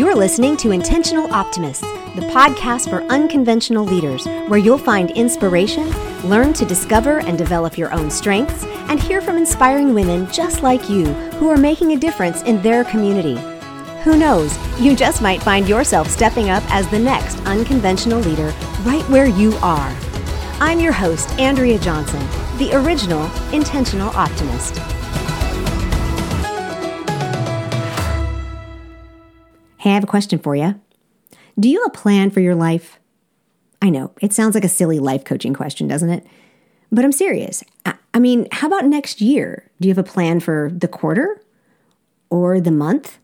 You're listening to Intentional Optimists, the podcast for unconventional leaders, where you'll find inspiration, learn to discover and develop your own strengths, and hear from inspiring women just like you who are making a difference in their community. Who knows, you just might find yourself stepping up as the next unconventional leader right where you are. I'm your host, Andrea Johnson, the original Intentional Optimist. Hey, I have a question for you. Do you have a plan for your life? I know, it sounds like a silly life coaching question, doesn't it? But I'm serious. I mean, how about next year? Do you have a plan for the quarter or the month?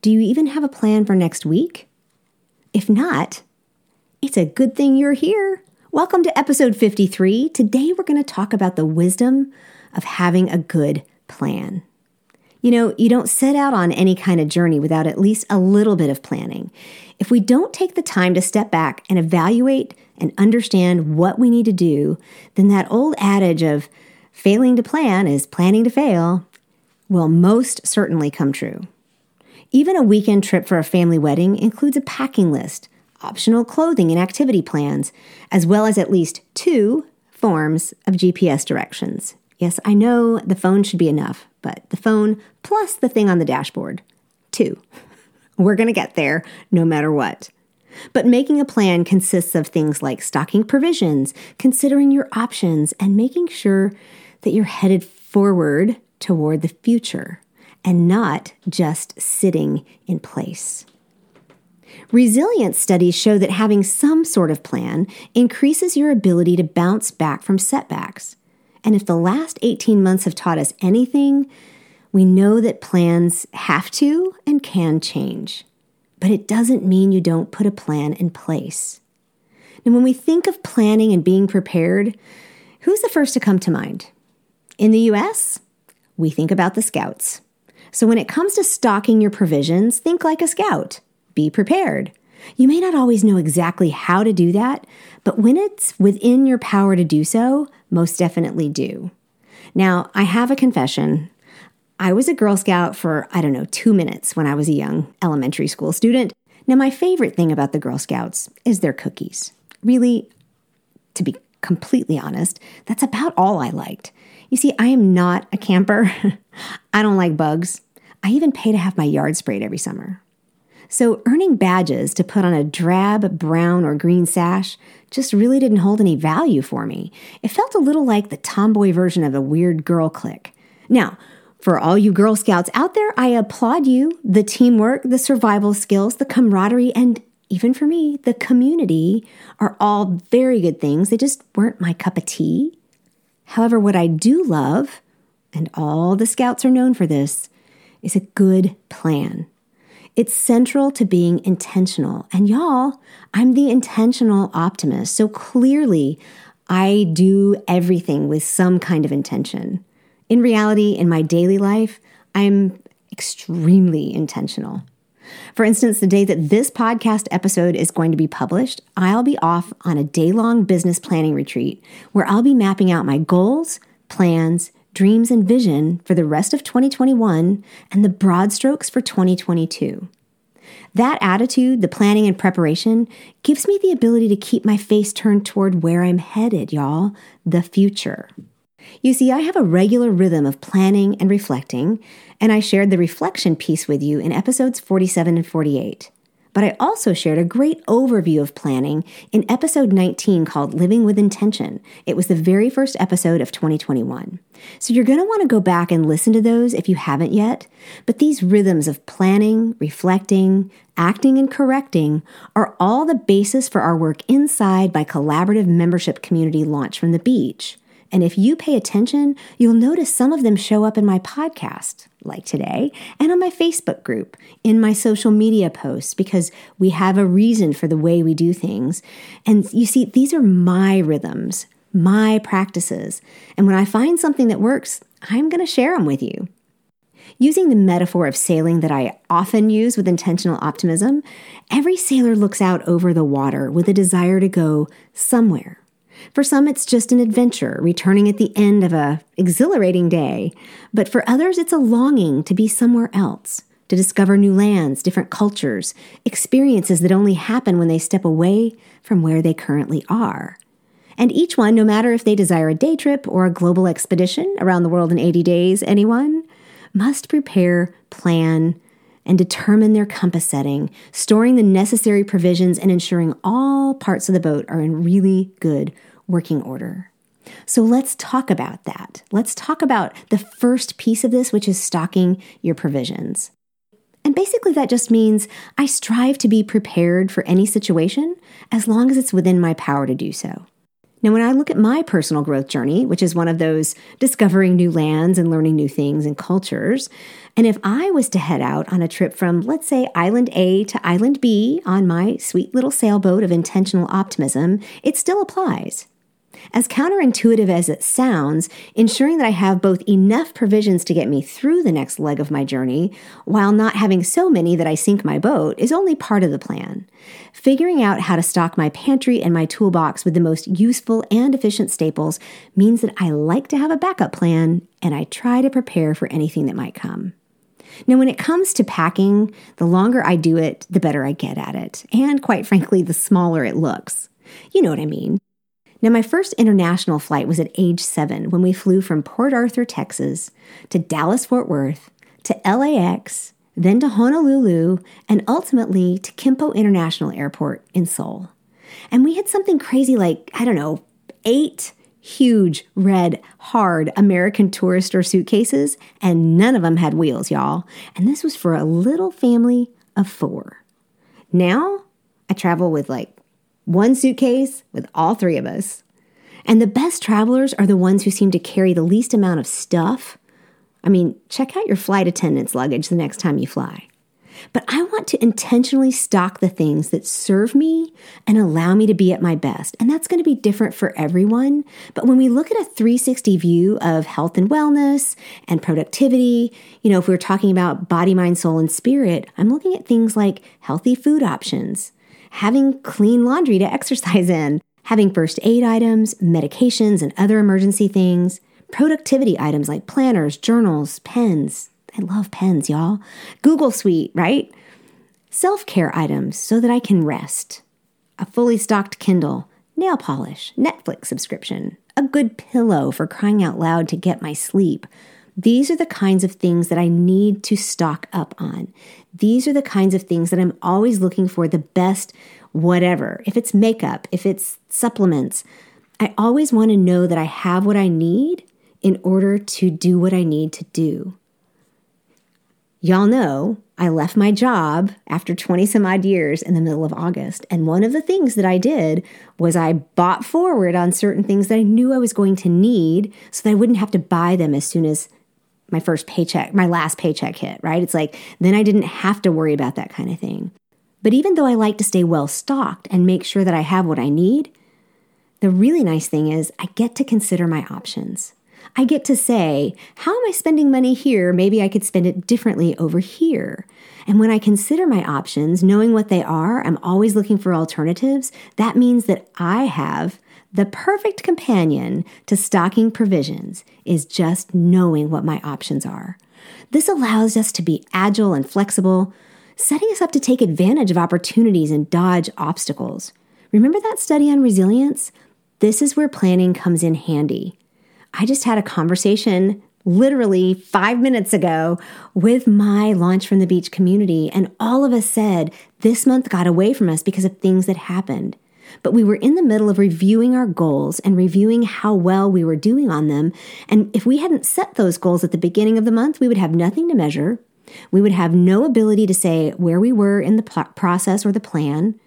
Do you even have a plan for next week? If not, it's a good thing you're here. Welcome to episode 53. Today we're going to talk about the wisdom of having a good plan. You know, you don't set out on any kind of journey without at least a little bit of planning. If we don't take the time to step back and evaluate and understand what we need to do, then that old adage of failing to plan is planning to fail will most certainly come true. Even a weekend trip for a family wedding includes a packing list, optional clothing and activity plans, as well as at least two forms of GPS directions. Yes, I know the phone should be enough, but the phone plus the thing on the dashboard. Two. We're going to get there no matter what. But making a plan consists of things like stocking provisions, considering your options, and making sure that you're headed forward toward the future and not just sitting in place. Resilience studies show that having some sort of plan increases your ability to bounce back from setbacks. And if the last 18 months have taught us anything, we know that plans have to and can change. But it doesn't mean you don't put a plan in place. And when we think of planning and being prepared, who's the first to come to mind? In the US, we think about the scouts. So when it comes to stocking your provisions, think like a scout. Be prepared. You may not always know exactly how to do that, but when it's within your power to do so, most definitely do. Now, I have a confession. I was a Girl Scout for, I don't know, two minutes when I was a young elementary school student. Now, my favorite thing about the Girl Scouts is their cookies. Really, to be completely honest, that's about all I liked. You see, I am not a camper. I don't like bugs. I even pay to have my yard sprayed every summer. So, earning badges to put on a drab brown or green sash just really didn't hold any value for me. It felt a little like the tomboy version of a weird girl clique. Now, for all you Girl Scouts out there, I applaud you. The teamwork, the survival skills, the camaraderie, and even for me, the community are all very good things. They just weren't my cup of tea. However, what I do love, and all the Scouts are known for this, is a good plan. It's central to being intentional. And y'all, I'm the intentional optimist. So clearly, I do everything with some kind of intention. In reality, in my daily life, I'm extremely intentional. For instance, the day that this podcast episode is going to be published, I'll be off on a day long business planning retreat where I'll be mapping out my goals, plans, dreams, and vision for the rest of 2021 and the broad strokes for 2022. That attitude, the planning and preparation, gives me the ability to keep my face turned toward where I'm headed, y'all the future. You see, I have a regular rhythm of planning and reflecting, and I shared the reflection piece with you in episodes 47 and 48. But I also shared a great overview of planning in episode 19 called Living with Intention. It was the very first episode of 2021. So you're going to want to go back and listen to those if you haven't yet. But these rhythms of planning, reflecting, acting, and correcting are all the basis for our work inside my collaborative membership community launch from the beach. And if you pay attention, you'll notice some of them show up in my podcast, like today, and on my Facebook group, in my social media posts, because we have a reason for the way we do things. And you see, these are my rhythms, my practices. And when I find something that works, I'm going to share them with you. Using the metaphor of sailing that I often use with intentional optimism, every sailor looks out over the water with a desire to go somewhere for some, it's just an adventure, returning at the end of a exhilarating day. But for others, it's a longing to be somewhere else, to discover new lands, different cultures, experiences that only happen when they step away from where they currently are. And each one, no matter if they desire a day trip or a global expedition around the world in 80 days, anyone, must prepare, plan, and determine their compass setting, storing the necessary provisions and ensuring all parts of the boat are in really good working order. So let's talk about that. Let's talk about the first piece of this, which is stocking your provisions. And basically, that just means I strive to be prepared for any situation as long as it's within my power to do so. Now, when I look at my personal growth journey, which is one of those discovering new lands and learning new things and cultures, and if I was to head out on a trip from, let's say, island A to island B on my sweet little sailboat of intentional optimism, it still applies. As counterintuitive as it sounds, ensuring that I have both enough provisions to get me through the next leg of my journey while not having so many that I sink my boat is only part of the plan. Figuring out how to stock my pantry and my toolbox with the most useful and efficient staples means that I like to have a backup plan and I try to prepare for anything that might come. Now, when it comes to packing, the longer I do it, the better I get at it, and quite frankly, the smaller it looks. You know what I mean. Now, my first international flight was at age seven when we flew from Port Arthur, Texas, to Dallas Fort Worth, to LAX, then to Honolulu, and ultimately to Kimpo International Airport in Seoul. And we had something crazy like, I don't know, eight huge, red, hard American Tourister suitcases, and none of them had wheels, y'all. And this was for a little family of four. Now I travel with like one suitcase with all three of us. And the best travelers are the ones who seem to carry the least amount of stuff. I mean, check out your flight attendant's luggage the next time you fly. But I want to intentionally stock the things that serve me and allow me to be at my best. And that's going to be different for everyone. But when we look at a 360 view of health and wellness and productivity, you know, if we're talking about body, mind, soul, and spirit, I'm looking at things like healthy food options, having clean laundry to exercise in, having first aid items, medications, and other emergency things, productivity items like planners, journals, pens. I love pens, y'all. Google Suite, right? Self care items so that I can rest. A fully stocked Kindle, nail polish, Netflix subscription, a good pillow for crying out loud to get my sleep, these are the kinds of things that I need to stock up on. These are the kinds of things that I'm always looking for the best, whatever. If it's makeup, if it's supplements, I always want to know that I have what I need in order to do what I need to do. Y'all know I left my job after 20 some odd years in the middle of August. And one of the things that I did was I bought forward on certain things that I knew I was going to need so that I wouldn't have to buy them as soon as my first paycheck, my last paycheck hit, right? It's like then I didn't have to worry about that kind of thing. But even though I like to stay well stocked and make sure that I have what I need, the really nice thing is I get to consider my options. I get to say, how am I spending money here? Maybe I could spend it differently over here. And when I consider my options, knowing what they are, I'm always looking for alternatives. That means that I have the perfect companion to stocking provisions is just knowing what my options are. This allows us to be agile and flexible, setting us up to take advantage of opportunities and dodge obstacles. Remember that study on resilience? This is where planning comes in handy. I just had a conversation literally five minutes ago with my Launch from the Beach community, and all of us said this month got away from us because of things that happened. But we were in the middle of reviewing our goals and reviewing how well we were doing on them. And if we hadn't set those goals at the beginning of the month, we would have nothing to measure. We would have no ability to say where we were in the process or the plan.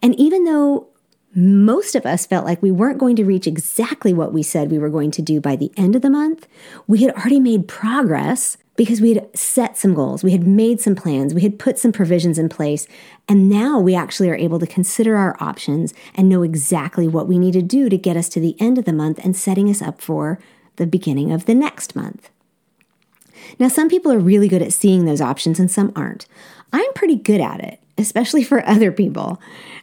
And even though most of us felt like we weren't going to reach exactly what we said we were going to do by the end of the month, we had already made progress because we had set some goals, we had made some plans, we had put some provisions in place, and now we actually are able to consider our options and know exactly what we need to do to get us to the end of the month and setting us up for the beginning of the next month. Now, some people are really good at seeing those options and some aren't. I'm pretty good at it, especially for other people.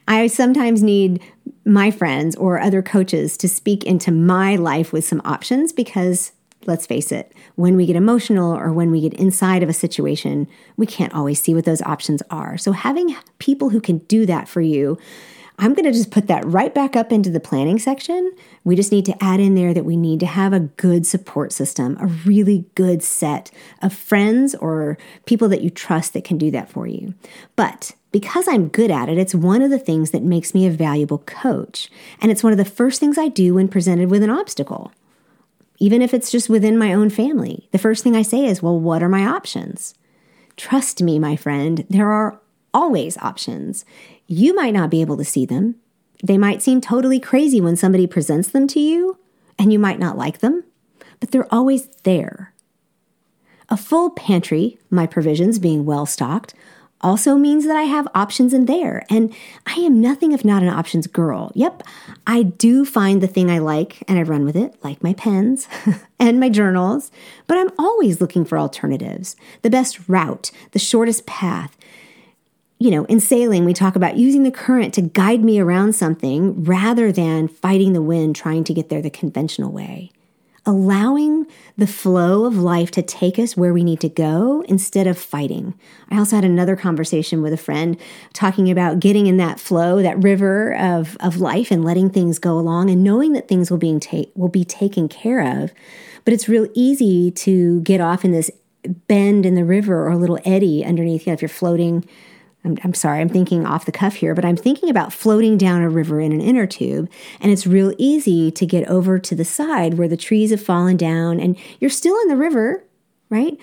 I sometimes need my friends or other coaches to speak into my life with some options because let's face it, when we get emotional or when we get inside of a situation, we can't always see what those options are. So, having people who can do that for you, I'm going to just put that right back up into the planning section. We just need to add in there that we need to have a good support system, a really good set of friends or people that you trust that can do that for you. But because I'm good at it, it's one of the things that makes me a valuable coach. And it's one of the first things I do when presented with an obstacle even if it's just within my own family. The first thing I say is, Well, what are my options? Trust me, my friend, there are always options. You might not be able to see them. They might seem totally crazy when somebody presents them to you, and you might not like them, but they're always there. A full pantry, my provisions being well stocked, also means that I have options in there. And I am nothing if not an options girl. Yep, I do find the thing I like and I run with it, like my pens and my journals, but I'm always looking for alternatives, the best route, the shortest path. You know, in sailing, we talk about using the current to guide me around something rather than fighting the wind trying to get there the conventional way allowing the flow of life to take us where we need to go instead of fighting. I also had another conversation with a friend talking about getting in that flow, that river of, of life and letting things go along and knowing that things will, being ta- will be taken care of. But it's real easy to get off in this bend in the river or a little eddy underneath. You know, if you're floating I'm, I'm, sorry, I'm thinking off the cuff here, but I'm thinking about floating down a river in an inner tube. And it's real easy to get over to the side where the trees have fallen down and you're still in the river, right?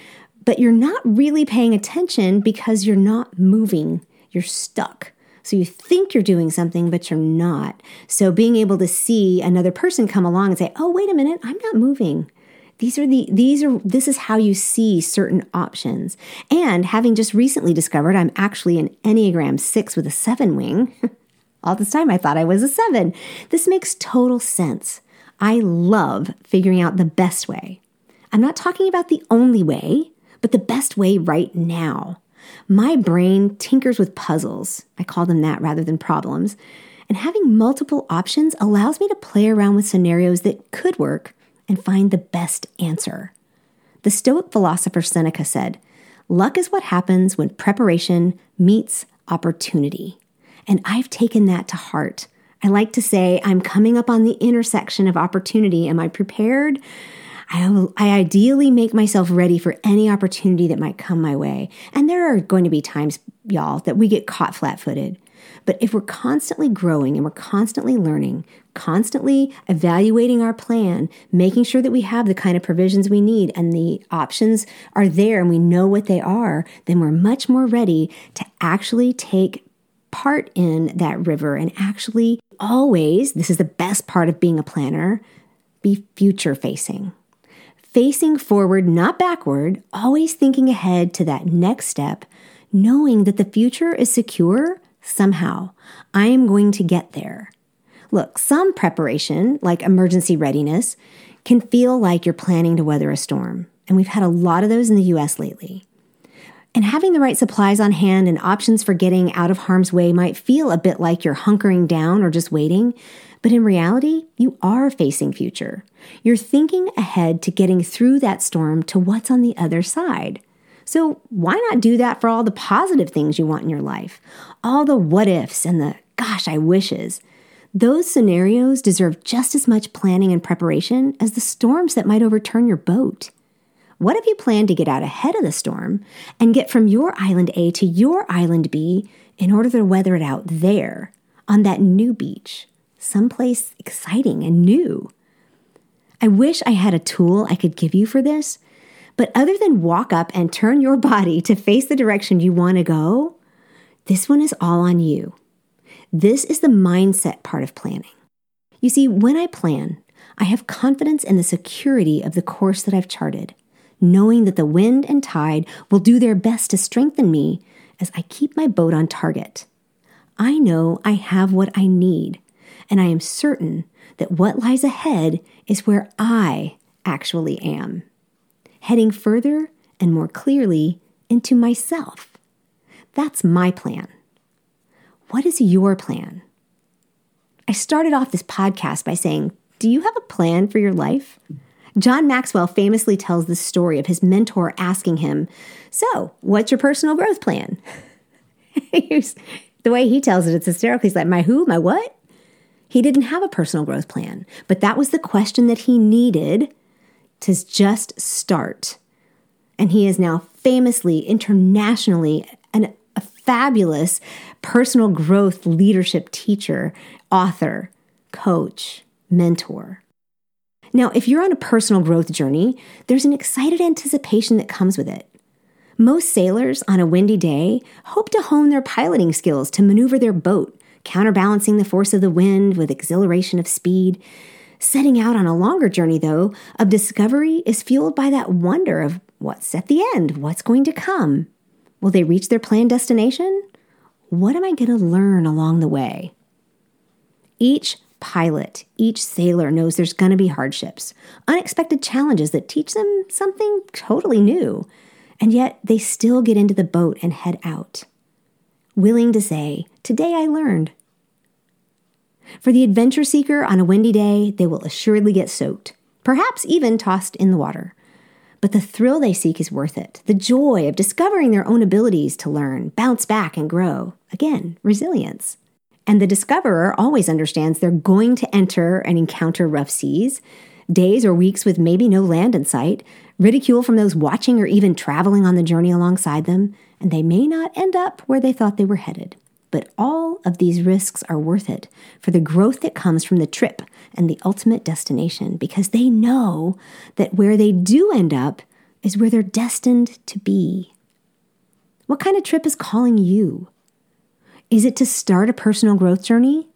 But you're not really paying attention because you're not moving, you're stuck. So you think you're doing something, but you're not. So being able to see another person come along and say, oh, wait a minute, I'm not moving. These are the these are this is how you see certain options. And having just recently discovered I'm actually an Enneagram 6 with a 7 wing. All this time I thought I was a 7. This makes total sense. I love figuring out the best way. I'm not talking about the only way, but the best way right now. My brain tinkers with puzzles. I call them that rather than problems. And having multiple options allows me to play around with scenarios that could work and find the best answer. The Stoic philosopher Seneca said, Luck is what happens when preparation meets opportunity. And I've taken that to heart. I like to say, I'm coming up on the intersection of opportunity. Am I prepared? I, I, ideally make myself ready for any opportunity that might come my way. And there are going to be times, y'all, that we get caught flat footed. But if we're constantly growing and we're constantly learning, constantly evaluating our plan, making sure that we have the kind of provisions we need and the options are there and we know what they are, then we're much more ready to actually take part in that river and actually always, this is the best part of being a planner, be future facing. Facing forward, not backward, always thinking ahead to that next step, knowing that the future is secure somehow. I am going to get there. Look, some preparation, like emergency readiness, can feel like you're planning to weather a storm. And we've had a lot of those in the US lately. And having the right supplies on hand and options for getting out of harm's way might feel a bit like you're hunkering down or just waiting, but in reality, you are facing future. You're thinking ahead to getting through that storm to what's on the other side. So, why not do that for all the positive things you want in your life? All the what ifs and the gosh, I wishes. Those scenarios deserve just as much planning and preparation as the storms that might overturn your boat. What if you plan to get out ahead of the storm and get from your island A to your island B in order to weather it out there on that new beach, someplace exciting and new? I wish I had a tool I could give you for this, but other than walk up and turn your body to face the direction you want to go, this one is all on you. This is the mindset part of planning. You see, when I plan, I have confidence in the security of the course that I've charted, knowing that the wind and tide will do their best to strengthen me as I keep my boat on target. I know I have what I need, and I am certain that what lies ahead is where I actually am heading further and more clearly into myself. That's my plan. What is your plan? I started off this podcast by saying, Do you have a plan for your life? John Maxwell famously tells the story of his mentor asking him, So, what's your personal growth plan? the way he tells it, it's hysterical. He's like, My who? My what? He didn't have a personal growth plan, but that was the question that he needed to just start. And he is now famously, internationally, an, fabulous personal growth leadership teacher, author, coach, mentor. Now, if you're on a personal growth journey, there's an excited anticipation that comes with it. Most sailors on a windy day hope to hone their piloting skills to maneuver their boat, counterbalancing the force of the wind with exhilaration of speed. Setting out on a longer journey, though, of discovery is fueled by that wonder of what's at the end, what's going to come. Will they reach their planned destination? What am I going to learn along the way? Each pilot, each sailor knows there's going to be hardships, unexpected challenges that teach them something totally new, and yet they still get into the boat and head out, willing to say, Today I learned. For the adventure seeker on a windy day, they will assuredly get soaked, perhaps even tossed in the water. But the thrill they seek is worth it. The joy of discovering their own abilities to learn, bounce back, and grow. Again, resilience. And the discoverer always understands they're going to enter and encounter rough seas, days or weeks with maybe no land in sight, ridicule from those watching or even traveling on the journey alongside them, and they may not end up where they thought they were headed. But all of these risks are worth it for the growth that comes from the trip and the ultimate destination because they know that where they do end up is where they're destined to be. What kind of trip is calling you? Is it to start a personal growth journey?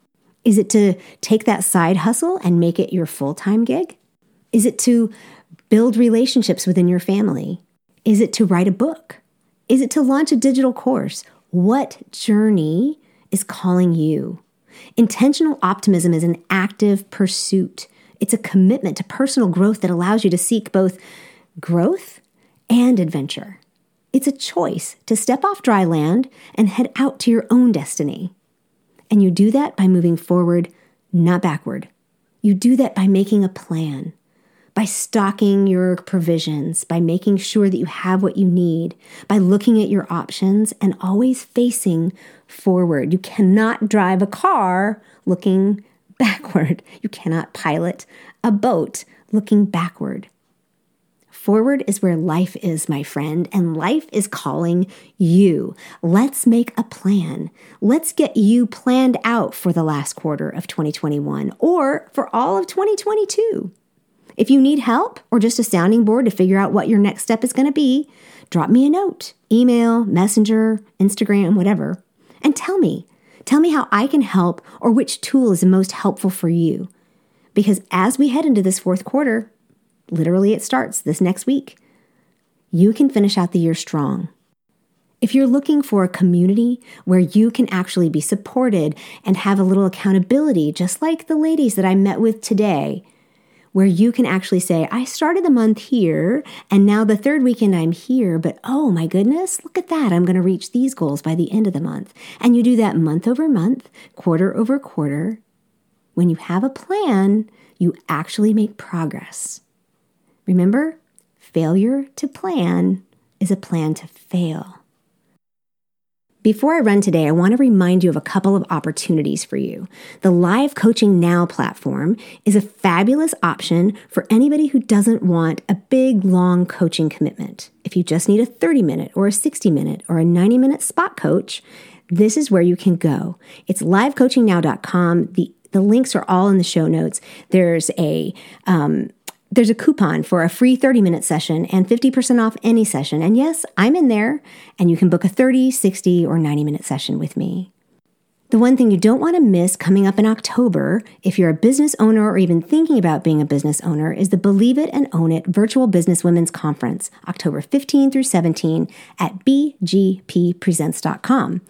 Is it to take that side hustle and make it your full time gig? Is it to build relationships within your family? Is it to write a book? Is it to launch a digital course? What journey is calling you? Intentional optimism is an active pursuit. It's a commitment to personal growth that allows you to seek both growth and adventure. It's a choice to step off dry land and head out to your own destiny. And you do that by moving forward, not backward. You do that by making a plan, by stocking your provisions, by making sure that you have what you need, by looking at your options and always facing forward. You cannot drive a car looking backward. You cannot pilot a boat looking backward. Forward is where life is, my friend, and life is calling you. Let's make a plan. Let's get you planned out for the last quarter of 2021 or for all of 2022. If you need help or just a sounding board to figure out what your next step is going to be, drop me a note, email, messenger, Instagram, whatever, and tell me. Tell me how I can help or which tool is the most helpful for you. Because as we head into this fourth quarter, literally it starts this next week, you can finish out the year strong. If you're looking for a community where you can actually be supported and have a little accountability, just like the ladies that I met with today, where you can actually say, I started the month here, and now the third weekend I'm here, but oh my goodness, look at that. I'm going to reach these goals by the end of the month. And you do that month over month, quarter over quarter. When you have a plan, you actually make progress. Remember, failure to plan is a plan to fail. Before I run today, I want to remind you of a couple of opportunities for you. The Live Coaching Now platform is a fabulous option for anybody who doesn't want a big, long coaching commitment. If you just need a 30 minute or a 60 minute or a 90 minute spot coach, this is where you can go. It's livecoachingnow.com. The the links are all in the show notes. There's a um, there's a coupon for a free 30 minute session and 50% off any session. And yes, I'm in there, and you can book a 30, 60, or 90 minute session with me. The one thing you don't want to miss coming up in October, if you're a business owner or even thinking about being a business owner, is the Believe It and Own It Virtual Business Women's Conference, October 15 through 17 at bgppresents.com.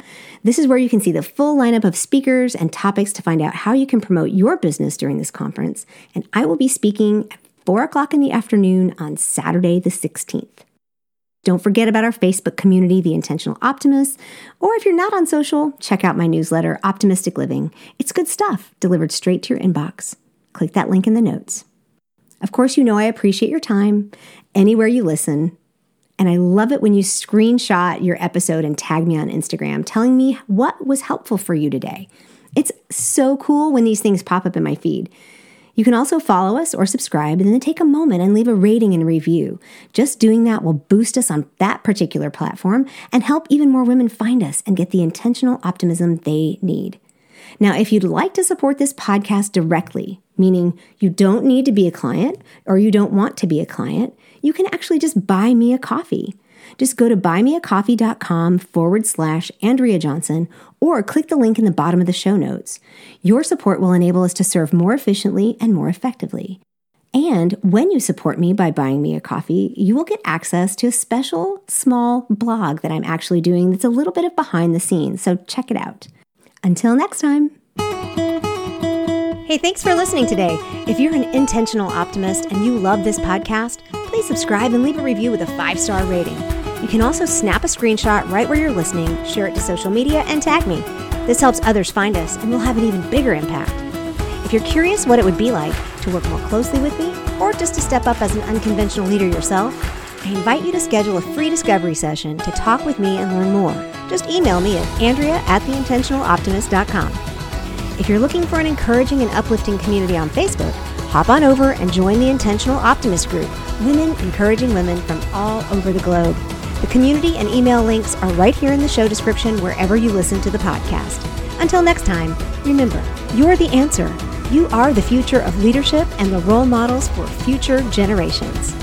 This is where you can see the full lineup of speakers and topics to find out how you can promote your business during this conference. And I will be speaking at 4 o'clock in the afternoon on Saturday, the 16th. Don't forget about our Facebook community, The Intentional Optimist, or if you're not on social, check out my newsletter, Optimistic Living. It's good stuff delivered straight to your inbox. Click that link in the notes. Of course, you know I appreciate your time anywhere you listen. And I love it when you screenshot your episode and tag me on Instagram telling me what was helpful for you today. It's so cool when these things pop up in my feed. You can also follow us or subscribe and then take a moment and leave a rating and review. Just doing that will boost us on that particular platform and help even more women find us and get the intentional optimism they need. Now, if you'd like to support this podcast directly, meaning you don't need to be a client or you don't want to be a client, you can actually just buy me a coffee. Just go to buymeacoffee.com forward slash Andrea Johnson or click the link in the bottom of the show notes. Your support will enable us to serve more efficiently and more effectively. And when you support me by buying me a coffee, you will get access to a special small blog that I'm actually doing that's a little bit of behind the scenes. So check it out. Until next time. Hey, thanks for listening today. If you're an intentional optimist and you love this podcast, please subscribe and leave a review with a five star rating. You can also snap a screenshot right where you're listening, share it to social media, and tag me. This helps others find us and we'll have an even bigger impact. If you're curious what it would be like to work more closely with me, or just to step up as an unconventional leader yourself, I invite you to schedule a free discovery session to talk with me and learn more. Just email me at andrea at theintentionaloptimist.com. If you're looking for an encouraging and uplifting community on Facebook, hop on over and join the Intentional Optimist Group, women encouraging women from all over the globe. The community and email links are right here in the show description wherever you listen to the podcast. Until next time, remember, you're the answer. You are the future of leadership and the role models for future generations.